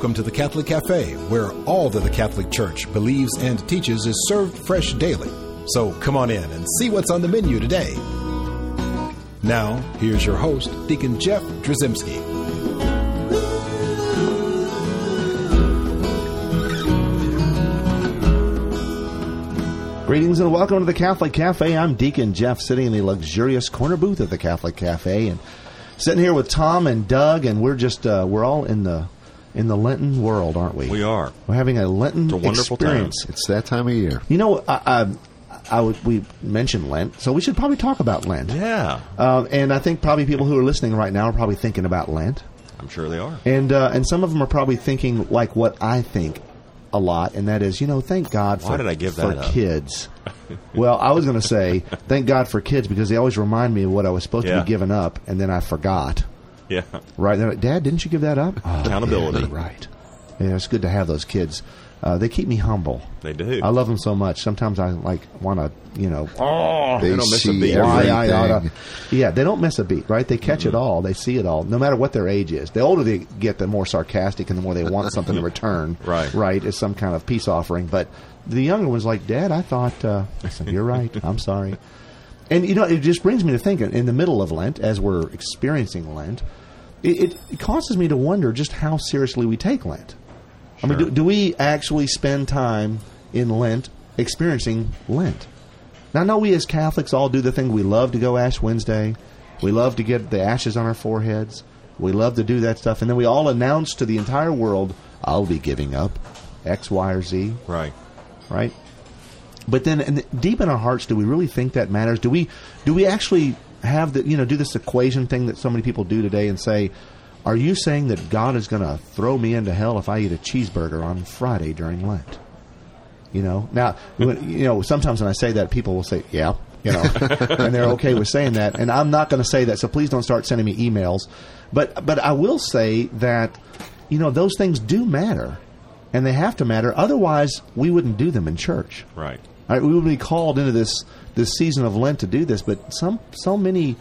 Welcome to the Catholic Cafe, where all that the Catholic Church believes and teaches is served fresh daily. So come on in and see what's on the menu today. Now, here's your host, Deacon Jeff Drzymski. Greetings and welcome to the Catholic Cafe. I'm Deacon Jeff, sitting in the luxurious corner booth of the Catholic Cafe, and sitting here with Tom and Doug, and we're just uh, we're all in the in the Lenten world, aren't we? We are. We're having a Lenten It's a wonderful experience. time. It's that time of year. You know, I, I, I would we mentioned Lent, so we should probably talk about Lent. Yeah, Um, and I think probably people who are listening right now are probably thinking about Lent, I'm sure they are. and uh, and some of them are probably thinking like what I think a lot, and that is, you know, thank God Why for did I give for that up? kids. well, I was going to say thank God for kids because they always remind me of what I was supposed to be giving up, and then I forgot. Yeah, Right? They're like, Dad, didn't you give that up? Oh, Accountability. yeah, right. Yeah, it's good to have those kids. Uh, they keep me humble. they do. I love them so much. Sometimes I like want to, you know, oh, They, don't miss a beat. why. I oughta. Yeah, they don't miss a beat, right? They catch it all. They see it all, no matter what their age is. The older they get, the more sarcastic and the more they want something in return. Right. Right, as some kind of peace offering. But the younger one's like, Dad, I thought, uh, I said, you're right. I'm sorry. And, you know, it just brings me to think in the middle of Lent, as we're experiencing Lent, it, it, causes me to wonder just how seriously we take Lent. I mean, do, do we actually spend time in Lent experiencing Lent? Now, I know we as Catholics all do the thing. We love to go Ash Wednesday. We love to get the ashes on our foreheads. We love to do that stuff. And then we all announce to the entire world, I'll be giving up X, Y, or Z, right. right? But then, and deep in our hearts, do we really think that matters? Do we do we actually have the you know do this equation thing that so many people do today and say, are you saying that God is going to throw me into hell if I eat a cheeseburger on Friday during Lent? You know, now when, you know sometimes when I say that, people will say, yeah. You know, and they're okay with saying that, and I'm not going to say that. So please don't start sending me emails. But but I will say that you know those things do matter, and they have to matter. Otherwise, we wouldn't do them in church. Right. Right, we would be called into this this season of Lent to do this, but some so many.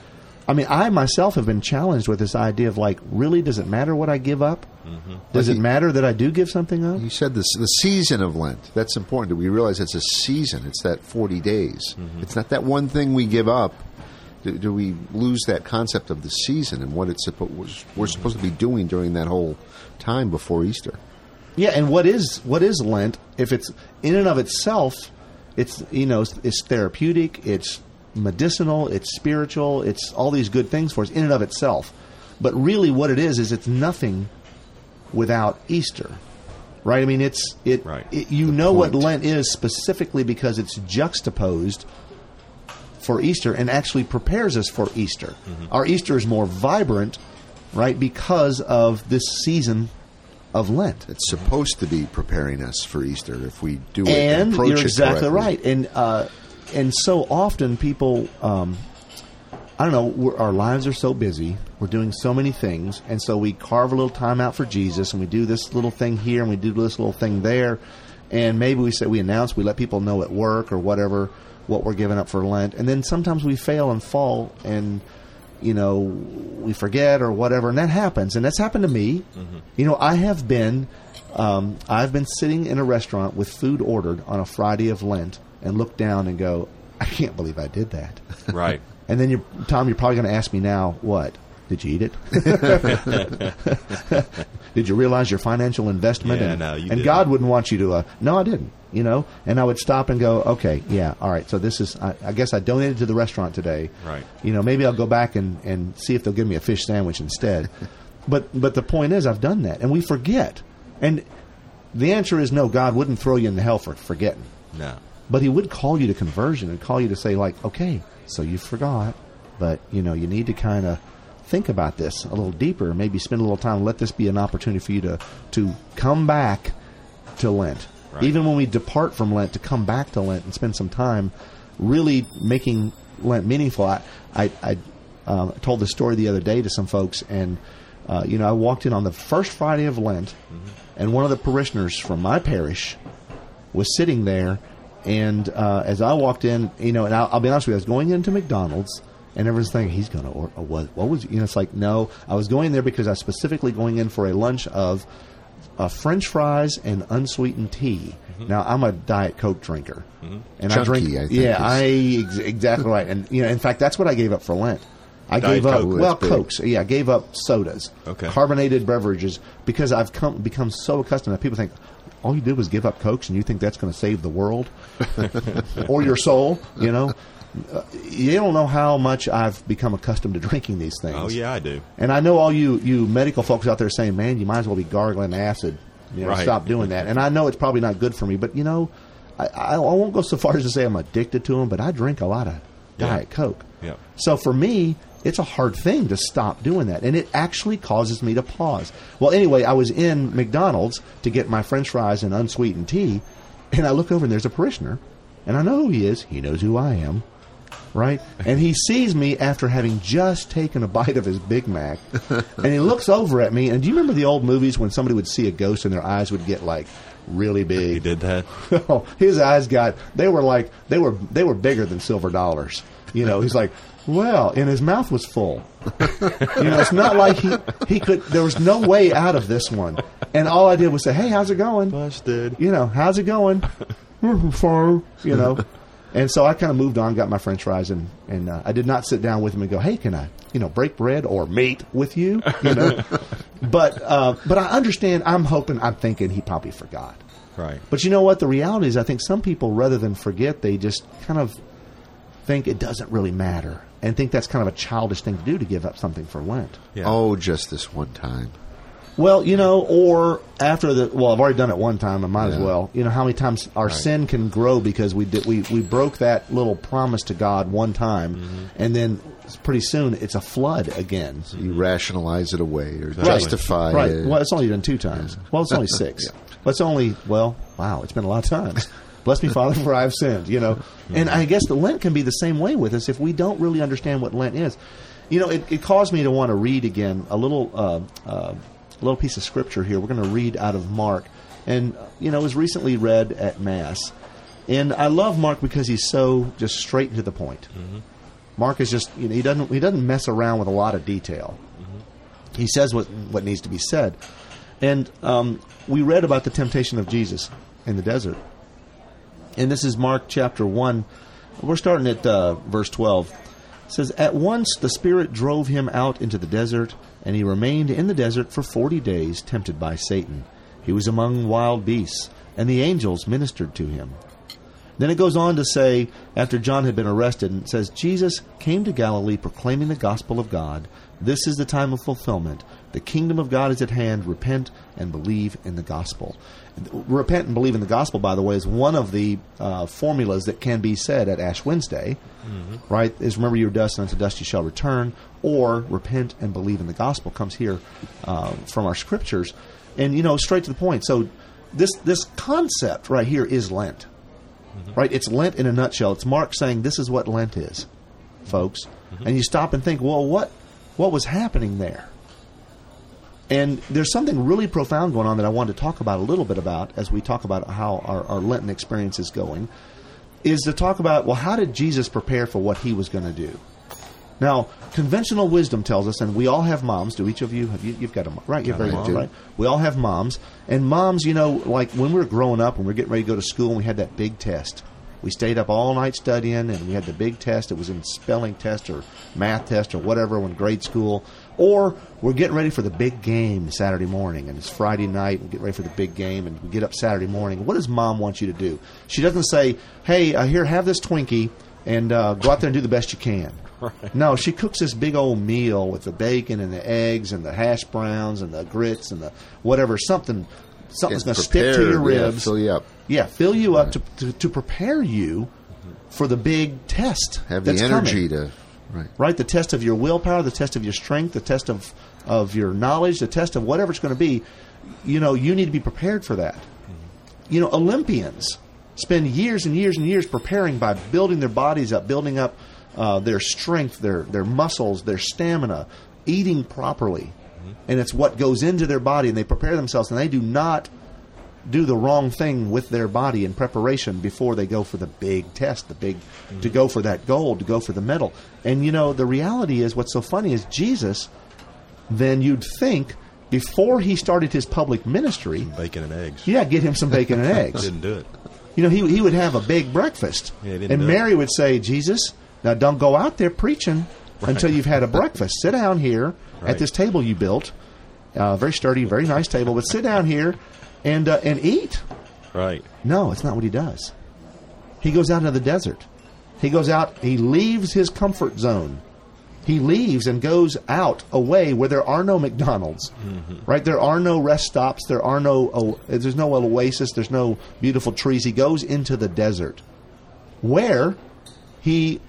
I mean, I myself have been challenged with this idea of like, really, does it matter what I give up? Mm-hmm. Does it Like you- matter that I do give something up? You said this, the season of Lent. That's important. Do we realize it's a season. It's that 40 days. Mm-hmm. It's not that one thing we give up. Do, do we lose that concept of the season and what it's supposed we're supposed to be doing during that whole time before Easter? Yeah, and what is what is Lent? If it's in and of itself, it's you know it's, it's therapeutic, it's medicinal, it's spiritual, it's all these good things for us in and of itself. But really, what it is is it's nothing without Easter, right? I mean, it's it. Right. it you know what. Lent is specifically because it's juxtaposed for Easter and actually prepares us for Easter. Mm-hmm. Our Easter is more vibrant, right, because of this season of Lent. It's supposed to be preparing us for Easter if we do it and approach you're exactly correctly. right. And uh, and so often people, um, I don't know, we're, our lives are so busy. We're doing so many things, and so we carve a little time out for Jesus, and we do this little thing here, and we do this little thing there, and maybe we say we announce, we let people know at work or whatever what we're giving up for Lent, and then sometimes we fail and fall and. You know, we forget or whatever, and that happens, and that's happened to me. You know, I have been um, I've been sitting in a restaurant with food ordered on a Friday of Lent and look down and go, I can't believe I did that. Right. and then you're, Tom, you're probably going to ask me now, what? Did you eat it? did you realize your financial investment? Yeah, and no, you and didn't. God wouldn't want you to. Uh, no, I didn't. You know, and I would stop and go, okay, yeah, all right. So this is. I, I guess I donated to the restaurant today. Right. You know, maybe I'll go back and, and see if they'll give me a fish sandwich instead. but but the point is, I've done that, and we forget. And the answer is no. God wouldn't throw you in the hell for forgetting, No. but He would call you to conversion and call you to say like, okay, so you forgot, but you know you need to kind of think about this a little deeper. Maybe spend a little time. Let this be an opportunity for you to to come back to Lent. Right. Even when we depart from Lent, to come back to Lent and spend some time really making Lent meaningful. I I, I um, told this story the other day to some folks, and uh, you know I walked in on the first Friday of Lent, and one of the parishioners from my parish was sitting there, and uh, as I walked in, you know, and I'll, I'll be honest with you, I was going into McDonald's. And everyone's thinking he's going to order. What, what was you know? It's like no. I was going there because I was specifically going in for a lunch of uh, French fries and unsweetened tea. Now I'm a diet Coke drinker, and I drink. I think, yeah, I ex- exactly right. And you know, in fact, that's what I gave up for Lent. I Diet gave up well big. cokes. Yeah, I gave up sodas, Okay. carbonated beverages because I've come become so accustomed that people think all you did was give up cokes, and you think that's going to save the world or your soul. You know, Uh, you don't know how much I've become accustomed to drinking these things. Oh yeah, I do. And I know all you you medical folks out there saying, "Man, you might as well be gargling acid. You know, Right. stop doing that." And I know it's probably not good for me, but you know, I, I, I won't go so far as to say I'm addicted to them, but I drink a lot of Diet Coke. Yeah. So for me, it's a hard thing to stop doing that, and it actually causes me to pause. Well, anyway, I was in McDonald's to get my French fries and unsweetened tea, and I look over and there's a parishioner, and I know who he is. He knows who I am right? And he sees me after having just taken a bite of his Big Mac, and he looks over at me. And do you remember the old movies when somebody would see a ghost and their eyes would get like really big? He did that. No, oh, his eyes got they were like they were they were bigger than silver dollars. You know, he's like, well, and his mouth was full. you know, it's not like he he could. There was no way out of this one. And all I did was say, "Hey, how's it going?" Busted. You know, how's it going? You know. And so I kind of moved on, got my French fries, and and uh, I did not sit down with him and go, "Hey, can I, you know, break bread or meat with you?" You know. but uh, but I understand. I'm hoping. I'm thinking he probably forgot. Right. But you know what? The reality is, I think some people, rather than forget, they just kind of think it doesn't really matter and think that's kind of a childish thing to do to give up something for Lent. Yeah. Oh, just this one time. Well, you know, or after the well, I've already done it one time. I might as well. You know how many times our sin can grow because we did we we broke that little promise to God one time, Mm-hmm. and then pretty soon it's a flood again. You rationalize it away or Right. justify Right. it. Well, it's only done two times. Well, it's only six. But it's only well, wow, it's been a lot of times. Bless me, Father, for I have sinned. You know, and I guess the Lent can be the same way with us if we don't really understand what Lent is. You know, it, it caused me to want to read again a little uh, uh, little piece of scripture here. We're going to read out of Mark, and you know, it was recently read at Mass, and I love Mark because he's so just straight to the point. Mark is just you know he doesn't he doesn't mess around with a lot of detail he says what what needs to be said. And um, we read about the temptation of Jesus in the desert, and this is Mark chapter one. We're starting at uh, verse twelve. It says, "At once the Spirit drove him out into the desert, and he remained in the desert for forty days, tempted by Satan. He was among wild beasts, and the angels ministered to him." Then it goes on to say, after John had been arrested, and it says, Jesus came to Galilee proclaiming the gospel of God. This is the time of fulfillment. The kingdom of God is at hand. Repent and believe in the gospel. Repent and believe in the gospel, by the way, is one of the uh, formulas that can be said at Ash Wednesday, right? Is remember your dust, and unto dust you shall return, or repent and believe in the gospel comes here uh, from our scriptures, and you know straight to the point. So this this concept right here is Lent Mm-hmm. right? It's Lent in a nutshell. It's Mark saying this is what Lent is, folks. Mm-hmm. And you stop and think, well, what what was happening there? And there's something really profound going on that I wanted to talk about a little bit about as we talk about how our, our Lenten experience is going, is to talk about well, how did Jesus prepare for what he was going to do? Now, conventional wisdom tells us, and we all have moms. Do each of you have you? You've got a mom, right? You've got a mom, right? We all have moms, and moms, you know, like when we were growing up and we are getting ready to go to school, and we had that big test. We stayed up all night studying, and we had the big test. It was in spelling test or math test or whatever in grade school. Or we're getting ready for the big game Saturday morning, and it's Friday night. We get ready for the big game, and we get up Saturday morning. What does mom want you to do? She doesn't say, "Hey, uh, here, have this Twinkie, and uh, go out there and do the best you can." No, she cooks this big old meal with the bacon and the eggs and the hash browns and the grits and the whatever something something's going to stick to your Prepared, yeah, ribs. fill you up. Yeah, fill you up to, to, to prepare you for the big test. Have the energy coming. to. Right. right? The test of your willpower, the test of your strength, the test of of your knowledge, the test of whatever it's going to be. You know, you need to be prepared for that. You know, Olympians spend years and years and years preparing by building their bodies up, building up uh, their strength, their their muscles, their stamina, eating properly, and it's what goes into their body, and they prepare themselves, and they do not do the wrong thing with their body in preparation before they go for the big test, the big to go for that gold, to go for the medal. And you know, the reality is what's so funny is Jesus then you'd think before he started his public ministry, Bacon and eggs. yeah, get him some bacon and eggs. Didn't do it. You know, he, he would have a big breakfast. Yeah, and it. Mary would say, Jesus, now don't go out there preaching until you've had a breakfast. Sit down here Right. at this table you built. Uh, very sturdy, very nice table, but sit down here and, uh, and eat. Right. No, it's not what he does. He goes out into the desert. He goes out, he leaves his comfort zone. He leaves and goes out away where there are no McDonald's, mm-hmm. right? There are no rest stops. There are no, oh, there's no oasis. There's no beautiful trees. He goes into the desert where he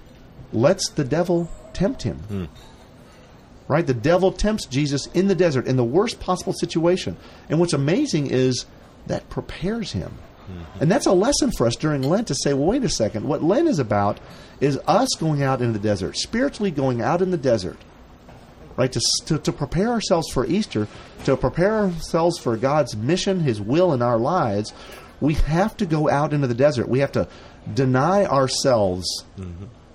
lets the devil tempt him. Hmm. Right? The devil tempts Jesus in the desert in the worst possible situation. And what's amazing is that prepares him. And that's a lesson for us during Lent to say, well, wait a second. What Lent is about is us going out in the desert, spiritually going out in the desert, right? To, to, to prepare ourselves for Easter, to prepare ourselves for God's mission, His will in our lives, we have to go out into the desert. We have to deny ourselves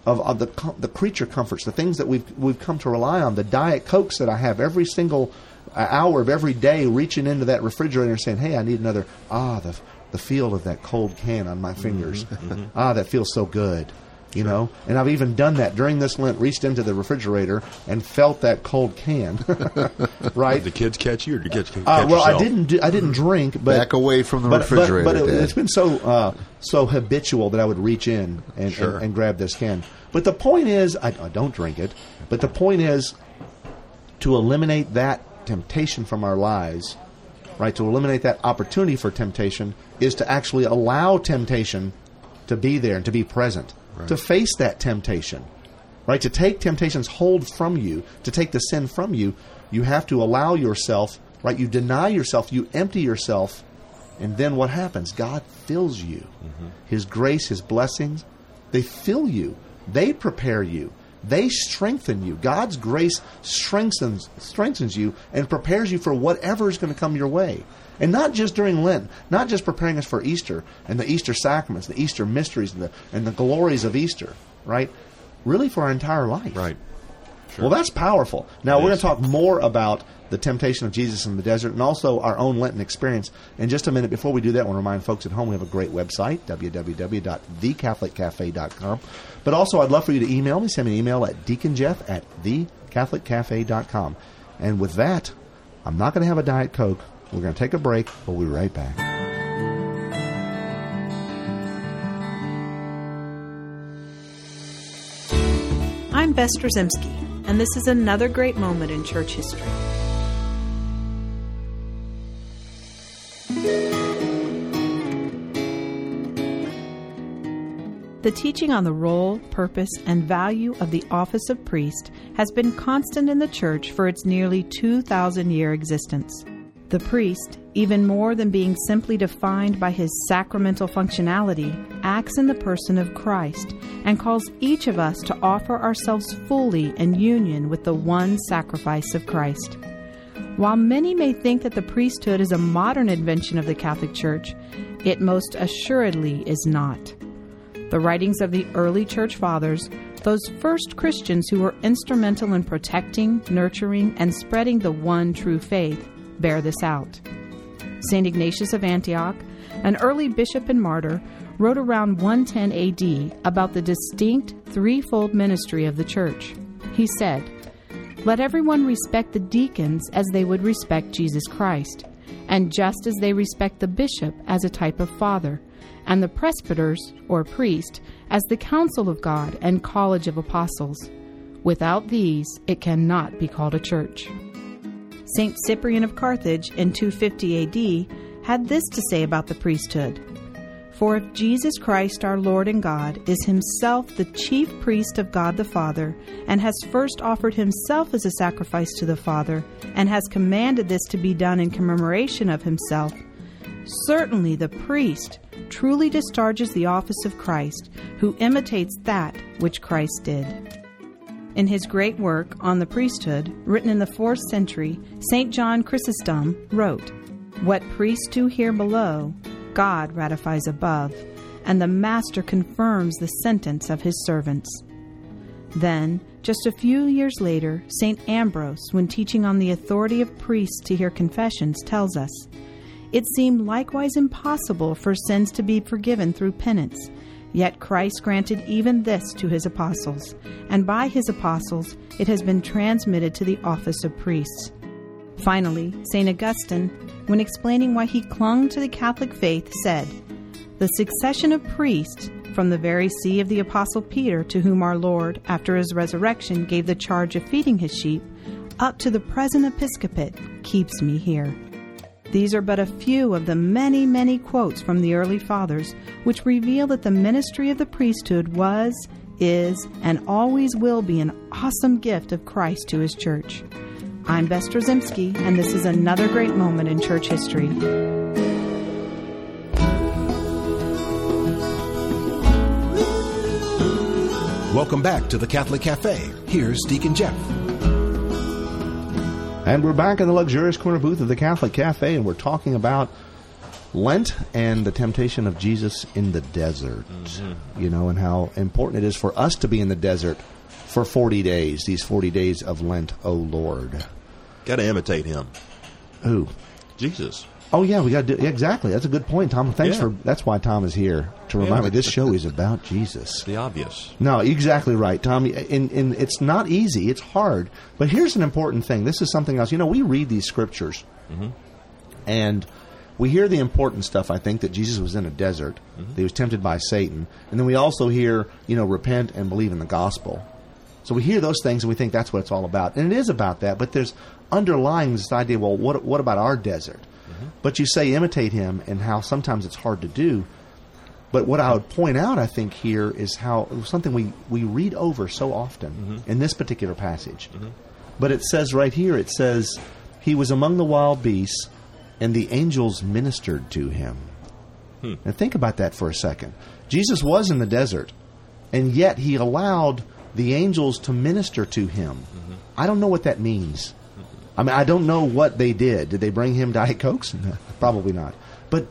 of, of the the creature comforts, the things that we've we've come to rely on, the diet cokes that I have every single uh, hour of every day, reaching into that refrigerator and saying, "Hey, I need another." Ah, the the feel of that cold can on my fingers. ah, that feels so good. You know, and I've even done that during this Lent. Reached into the refrigerator and felt that cold can. right? Did the kids catch you, or did you catch, catch Uh, well, I didn't. Do, I didn't drink, but Back away from the but, but- refrigerator, But, it, Dad. has been so uh, so habitual that I would reach in and, Sure. and, and grab this can. But the point is, I, I don't drink it. But the point is to eliminate that temptation from our lives. Right to eliminate that opportunity for temptation is to actually allow temptation to be there and to be present, to face that temptation right? To take temptation's hold from you, to take the sin from you, you have to allow yourself, right? You deny yourself, you empty yourself, and then what happens? God fills you. Mm-hmm. His grace, His blessings, they fill you. They prepare you. They strengthen you. God's grace strengthens strengthens you and prepares you for whatever is going to come your way. And not just during Lent, not just preparing us for Easter and the Easter sacraments, the Easter mysteries, and the, and the glories of Easter, right? Really for our entire life. Right. Well, that's powerful. Now, It we're going to talk more about the temptation of Jesus in the desert and also our own Lenten experience in just a minute. Before we do that, I want to remind folks at home we have a great website, www.thecatholiccafe.com. But also, I'd love for you to email me. Send me an email at deaconjeff at thecatholiccafe.com. And with that, I'm not going to have a Diet Coke. We're going to take a break. We'll be right back. I'm Bess Drzymski, and this is another great moment in church history. The teaching on the role, purpose, and value of the office of priest has been constant in the church for its nearly 2,000 year existence. The priest, even more than being simply defined by his sacramental functionality, acts in the person of Christ and calls each of us to offer ourselves fully in union with the one sacrifice of Christ. While many may think that the priesthood is a modern invention of the Catholic Church, it most assuredly is not. The writings of the early church fathers, those first Christians who were instrumental in protecting, nurturing, and spreading the one true faith, bear this out. St. Ignatius of Antioch, an early bishop and martyr, wrote around 110 AD about the distinct threefold ministry of the church. He said, Let everyone respect the deacons as they would respect Jesus Christ, and just as they respect the bishop as a type of father, and the presbyters, or priest, as the council of God and college of apostles. Without these, it cannot be called a church. St. Cyprian of Carthage in 250 AD had this to say about the priesthood For if Jesus Christ our Lord and God is himself the chief priest of God the Father, and has first offered himself as a sacrifice to the Father, and has commanded this to be done in commemoration of himself, certainly the priest truly discharges the office of Christ, who imitates that which Christ did. In his great work on the priesthood, written in the fourth century, St. John Chrysostom wrote, What priests do here below, God ratifies above, and the Master confirms the sentence of his servants. Then, just a few years later, St. Ambrose, when teaching on the authority of priests to hear confessions, tells us It seemed likewise impossible for sins to be forgiven through penance. Yet Christ granted even this to his apostles, and by his apostles it has been transmitted to the office of priests. Finally, St. Augustine, when explaining why he clung to the Catholic faith, said, The succession of priests from the very see of the Apostle Peter, to whom our Lord, after his resurrection, gave the charge of feeding his sheep, up to the present episcopate, keeps me here. These are but a few of the many, many quotes from the early fathers which reveal that the ministry of the priesthood was, is, and always will be an awesome gift of Christ to his church. I'm Bess Drzymski, and this is another great moment in church history. Welcome back to the Catholic Cafe. Here's Deacon Jeff. And we're back in the luxurious corner booth of the Catholic Cafe, and we're talking about Lent and the temptation of Jesus in the desert. Mm-hmm. You know, and how important it is for us to be in the desert for 40 days, these 40 days of Lent, O Lord. Got to imitate him. Who? Jesus. Oh yeah, we got to do exactly. That's a good point, Tom. Thanks Yeah. for that's why Tom is here to remind Yeah. me this show is about Jesus. The obvious. No, exactly right, Tom. And, and it's not easy; it's hard. But here's an important thing. This is something else. You know, we read these scriptures, mm-hmm. and we hear the important stuff. I think that Jesus was in a desert; mm-hmm. that he was tempted by Satan, and then we also hear, you know, repent and believe in the gospel. So we hear those things and we think that's what it's all about, and it is about that. But there's underlying this idea. Well, what what about our desert? Mm-hmm. But you say imitate him, and how sometimes it's hard to do. But what I would point out, I think, here is how something we, we read over so often mm-hmm. in this particular passage. Mm-hmm. But it says right here, it says, He was among the wild beasts, and the angels ministered to him. Hmm. Now think about that for a second. Jesus was in the desert, and yet he allowed the angels to minister to him. I don't know what that means. I mean, I don't know what they did. Did they bring him Diet Cokes? No, probably not. But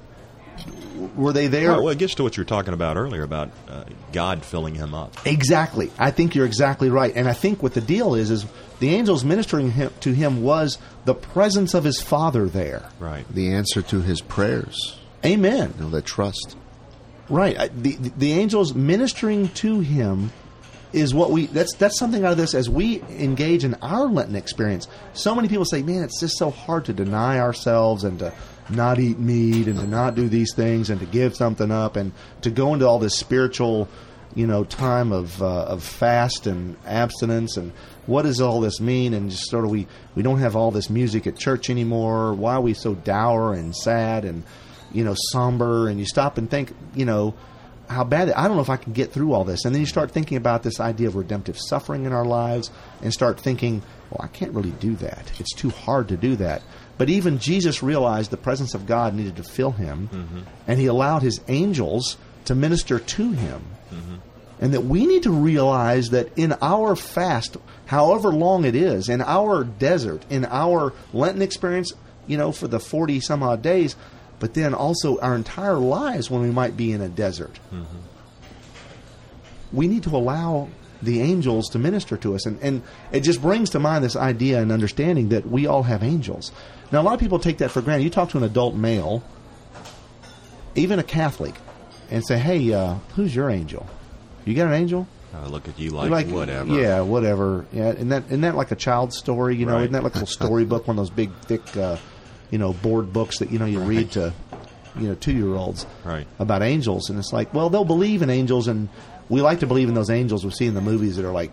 were they there? Well, it gets to what you were talking about earlier about uh, God filling him up. Exactly. I think you're exactly right. And I think what the deal is is the angels ministering him, to him was the presence of his father there. Right. The answer to his prayers. Amen. You know, that trust. Right. I- The, the the angels ministering to him is what we that's that's something out of this as we engage in our Lenten experience. So many people say, "Man, it's just so hard to deny ourselves and to not eat meat and to not do these things and to give something up and to go into all this spiritual, you know, time of uh, of fast and abstinence and what does all this mean and just sort of we we don't have all this music at church anymore. Why are we so dour and sad and you know somber and you stop and think, you know, how bad I don't know if I can get through all this. And then you start thinking about this idea of redemptive suffering in our lives and start thinking, well, I can't really do that. It's too hard to do that. But even Jesus realized the presence of God needed to fill him, mm-hmm. and he allowed his angels to minister to him. Mm-hmm. And that we need to realize that in our fast, however long it is, in our desert, in our Lenten experience, you know, for the 40 some odd days, but then also our entire lives when we might be in a desert. We need to allow the angels to minister to us. And, and it just brings to mind this idea and understanding that we all have angels. Now, a lot of people take that for granted. You talk to an adult male, even a Catholic, and say, hey, uh, who's your angel? You got an angel? I look at you like, whatever. Yeah, whatever. Yeah, isn't that isn't that like a child's story? You know, Right. isn't that like a little storybook, one of those big, thick, uh, you know, board books that you know you read to, you know, two year olds Right. about angels, and it's like, well, they'll believe in angels, and we like to believe in those angels we see in the movies that are like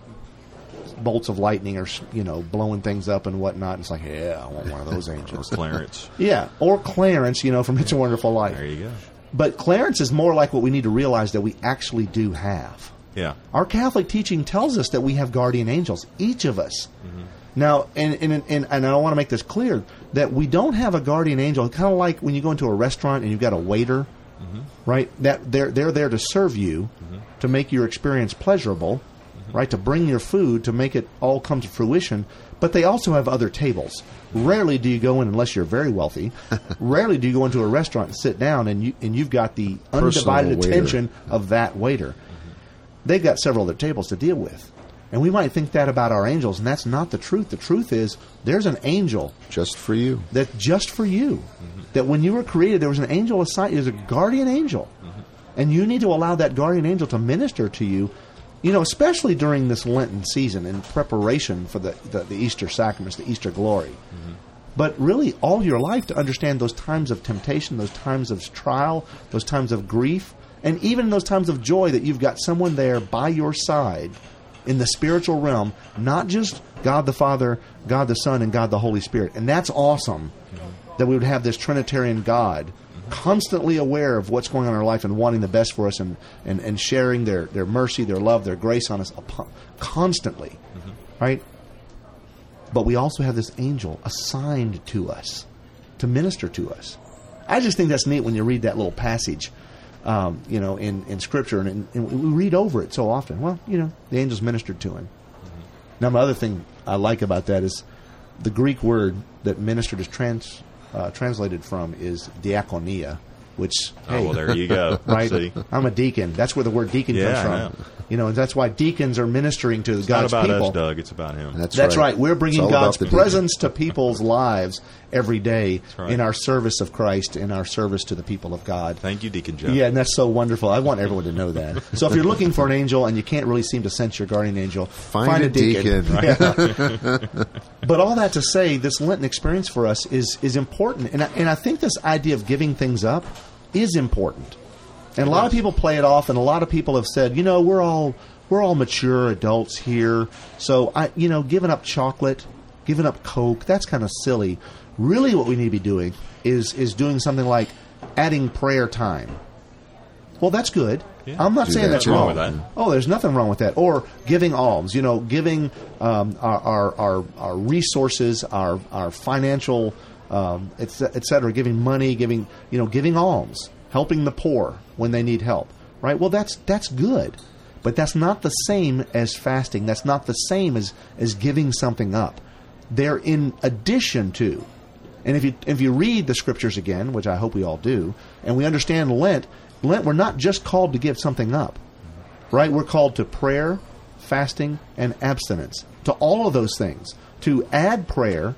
bolts of lightning or you know blowing things up and whatnot. It's like, yeah, I want one of those angels. Clarence. yeah, or Clarence, you know, from It's a Wonderful Life. There you go. But Clarence is more like what we need to realize that we actually do have. Yeah. Our Catholic teaching tells us that we have guardian angels, each of us. Mm-hmm. Now, and, and, and, and I want to make this clear that we don't have a guardian angel, kind of like when you go into a restaurant and you've got a waiter, mm-hmm. right? That they're, they're there to serve you, mm-hmm. to make your experience pleasurable, mm-hmm. right? To bring your food, to make it all come to fruition. But they also have other tables. Rarely do you go in unless you're very wealthy. rarely do you go into a restaurant and sit down and you and you've got the Personal undivided waiter. attention of that waiter they've got several other tables to deal with. And we might think that about our angels, and that's not the truth. The truth is there's an angel Just for you. that just for you. Mm-hmm. That when you were created, there was an angel assigned. There's a guardian angel, mm-hmm. and you need to allow that guardian angel to minister to you. You know, especially during this Lenten season in preparation for the, the, the Easter sacraments, the Easter glory. Mm-hmm. But really, all your life to understand those times of temptation, those times of trial, those times of grief, and even those times of joy that you've got someone there by your side in the spiritual realm, not just God the Father, God the Son, and God the Holy Spirit. And that's awesome that we would have this Trinitarian God constantly aware of what's going on in our life and wanting the best for us and, and, and sharing their, their mercy, their love, their grace on us constantly. Right? But we also have this angel assigned to us to minister to us. I just think that's neat when you read that little passage, um, you know, in, in Scripture, and, and we read over it so often. Well, you know, the angels ministered to him. Now, my other thing I like about that is the Greek word that ministered is trans, uh, translated from is diakonia, which Oh, hey, well, there you go. right? See? I'm a deacon. That's where the word deacon Yeah, I comes know. from. You know, and that's why deacons are ministering to It's God's not about people. us, Doug. It's about him. That's, That's right. right. We're bringing God's the deacon. presence to people's lives every day right. in our service of Christ, in our service to the people of God. Thank you, Deacon Joe. Yeah, and that's so wonderful. I want everyone to know that. So if you're looking for an angel and you can't really seem to sense your guardian angel, Find a deacon. Yeah. but all that to say, this Lenten experience for us is is important, and I, and I think this idea of giving things up is important. And a lot of people play it off, and a lot of people have said, you know, we're all we're all mature adults here, so I, you know, giving up chocolate, giving up Coke, that's kind of silly. Really, what we need to be doing is is doing something like adding prayer time. Well, that's good. Yeah. I'm not Do saying that that's too. wrong. Wrong with that. Oh, there's nothing wrong with that. Or giving alms. You know, giving um, our, our, our our resources, our our financial, um, et, et cetera. Giving money, giving you know, giving alms, helping the poor when they need help. Right. Well, that's that's good, but that's not the same as fasting. That's not the same as as giving something up. They're in addition to. And if you if you read the scriptures again, which I hope we all do, and we understand Lent, Lent we're not just called to give something up. Right? We're called to prayer, fasting, and abstinence. To all of those things. To add prayer,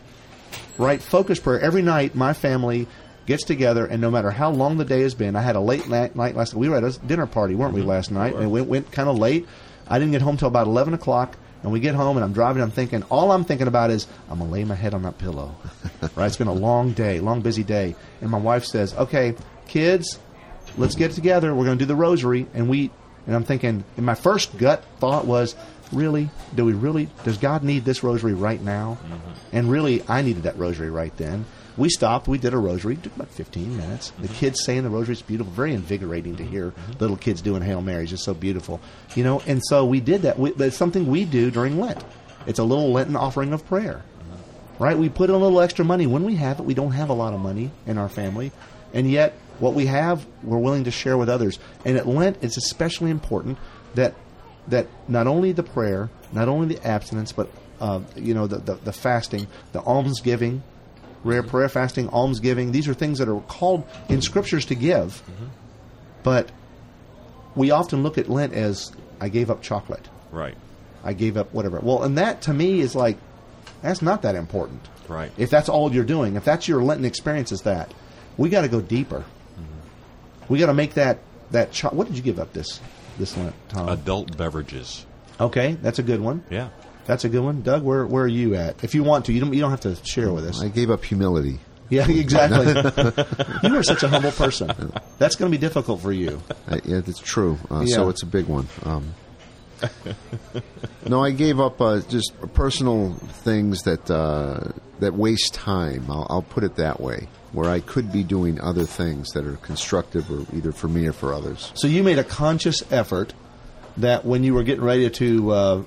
right? Focus prayer. Every night my family gets together and no matter how long the day has been, I had a late la- night last night. we were at a dinner party, weren't we, mm-hmm. last night? And we went, went kind of late. I didn't get home till about eleven o'clock. And we get home and I'm driving. I'm thinking, all I'm thinking about is I'm gonna lay my head on that pillow. right? It's been a long day, long busy day. And my wife says, "Okay, kids, let's get together. We're going to do the rosary." And we, and I'm thinking, and my first gut thought was, really, do we really? Does God need this rosary right now? Mm-hmm. And really, I needed that rosary right then. We stopped. We did a rosary. It took about 15 minutes. The mm-hmm. kids saying the rosary is beautiful. Very invigorating to hear mm-hmm. little kids doing Hail Marys. Just so beautiful, you know. And so we did that. We, that's something we do during Lent. It's a little Lenten offering of prayer right? We put in a little extra money when we have it. We don't have a lot of money in our family, and yet what we have, we're willing to share with others. And at Lent, it's especially important that that not only the prayer, not only the abstinence, but uh, you know the, the the fasting, the almsgiving, rare prayer, fasting, almsgiving. These are things that are called in scriptures to give, but we often look at Lent as I gave up chocolate. Right. I gave up whatever. Well, and that to me is like that's not that important. Right. If that's all you're doing, if that's your Lenten experience, is that we got to go deeper. Mm-hmm. We got to make that that. Cho- what did you give up this this Lent, Tom? Adult beverages. okay, that's a good one. Yeah. That's a good one, Doug. Where where are you at? If you want to, you don't you don't have to share with us. I gave up humility. yeah, exactly. you are such a humble person. That's going to be difficult for you. I, yeah, that's true. Uh, Yeah. So it's a big one. Um, no, I gave up uh, just personal things that uh, that waste time. I'll, I'll put it that way, where I could be doing other things that are constructive, or either for me or for others. So you made a conscious effort that when you were getting ready to uh,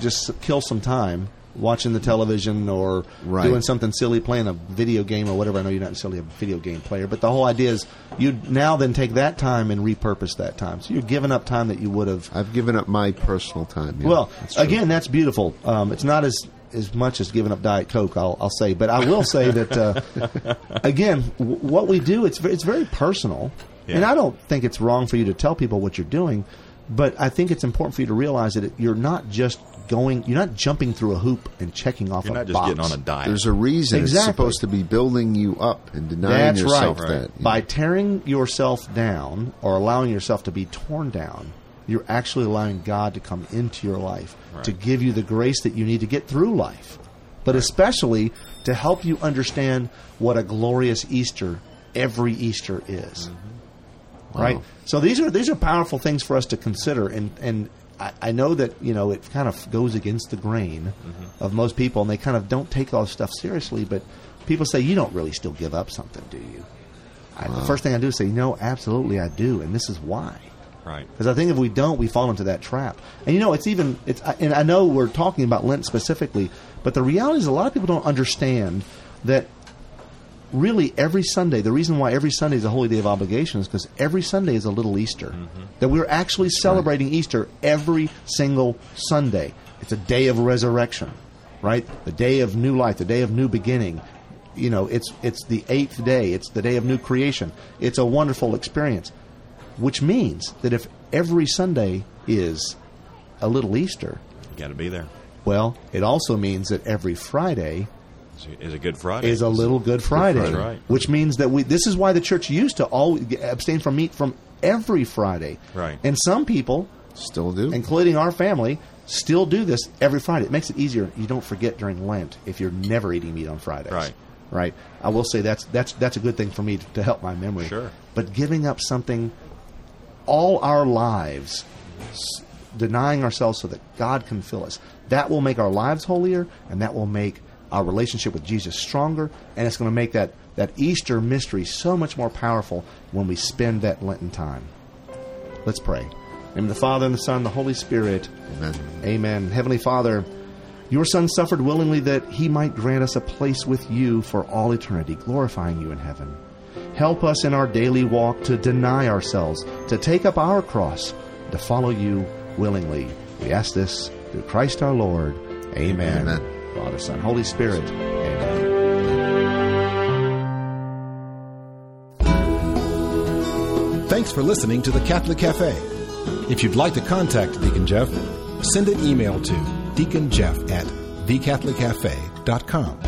just kill some time watching the television or Right. doing something silly, playing a video game or whatever. I know you're not necessarily a video game player, but the whole idea is you now then take that time and repurpose that time. So you're giving up time that you would have. I've given up my personal time. yeah, well, that's again, that's beautiful. Um, it's not as as much as giving up Diet Coke, I'll, I'll say, but I will say that uh, again, w- what we do it's it's very personal, and I don't think it's wrong for you to tell people what you're doing, but I think it's important for you to realize that it, you're not just going. You're not jumping through a hoop and checking off You're a not just box. getting on a diet. There's a reason Exactly. it's supposed to be building you up and denying That's yourself right. that. By tearing yourself down or allowing yourself to be torn down, you're actually allowing God to come into your life to give you the grace that you need to get through life, but especially to help you understand what a glorious Easter every Easter is. Mm-hmm. Right. Wow. So these are these are powerful things for us to consider, and and I, I know that you know it kind of goes against the grain mm-hmm. of most people, and they kind of don't take all this stuff seriously. But people say you don't really still give up something, do you? I, the first thing I do is say no, absolutely I do, and this is why. Right. Because I think if we don't, we fall into that trap. And you know, it's even it's. And I know we're talking about Lent specifically, but the reality is a lot of people don't understand that. Really, every Sunday, the reason why every Sunday is a holy day of obligation is because every Sunday is a little Easter. Mm-hmm. That we're actually celebrating Easter every single Sunday. It's a day of resurrection, right? The day of new life, the day of new beginning. You know, it's it's the eighth day. It's the day of new creation. It's a wonderful experience which means that if every Sunday is a little Easter, you Got to be there. well, it also means that every Friday Is a- Good Friday. is a little Good Friday, Friday. Right. which means that we. This is why the church used to always abstain from meat from every Friday, Right. And some people, Still do. including our family, still do this every Friday. It makes it easier. You don't forget during Lent if you're never eating meat on Fridays. Right. Right. I will say that's that's that's a good thing for me to, to help my memory. Sure. But giving up something all our lives, denying ourselves so that God can fill us, that will make our lives holier, and that will make our relationship with Jesus stronger, and it's going to make that that Easter mystery so much more powerful when we spend that Lenten time. Let's pray. In the name of the Father, and the Son, and the Holy Spirit. Amen. Amen. Heavenly Father, your Son suffered willingly that he might grant us a place with you for all eternity, glorifying you in heaven. Help us in our daily walk to deny ourselves, to take up our cross, to follow you willingly. We ask this through Christ our Lord. Amen. Amen. Father, Son, Holy Spirit. Amen. Thanks for listening to the Catholic Cafe. If you'd like to contact Deacon Jeff, send an email to deaconjeff at thecatholiccafe.com.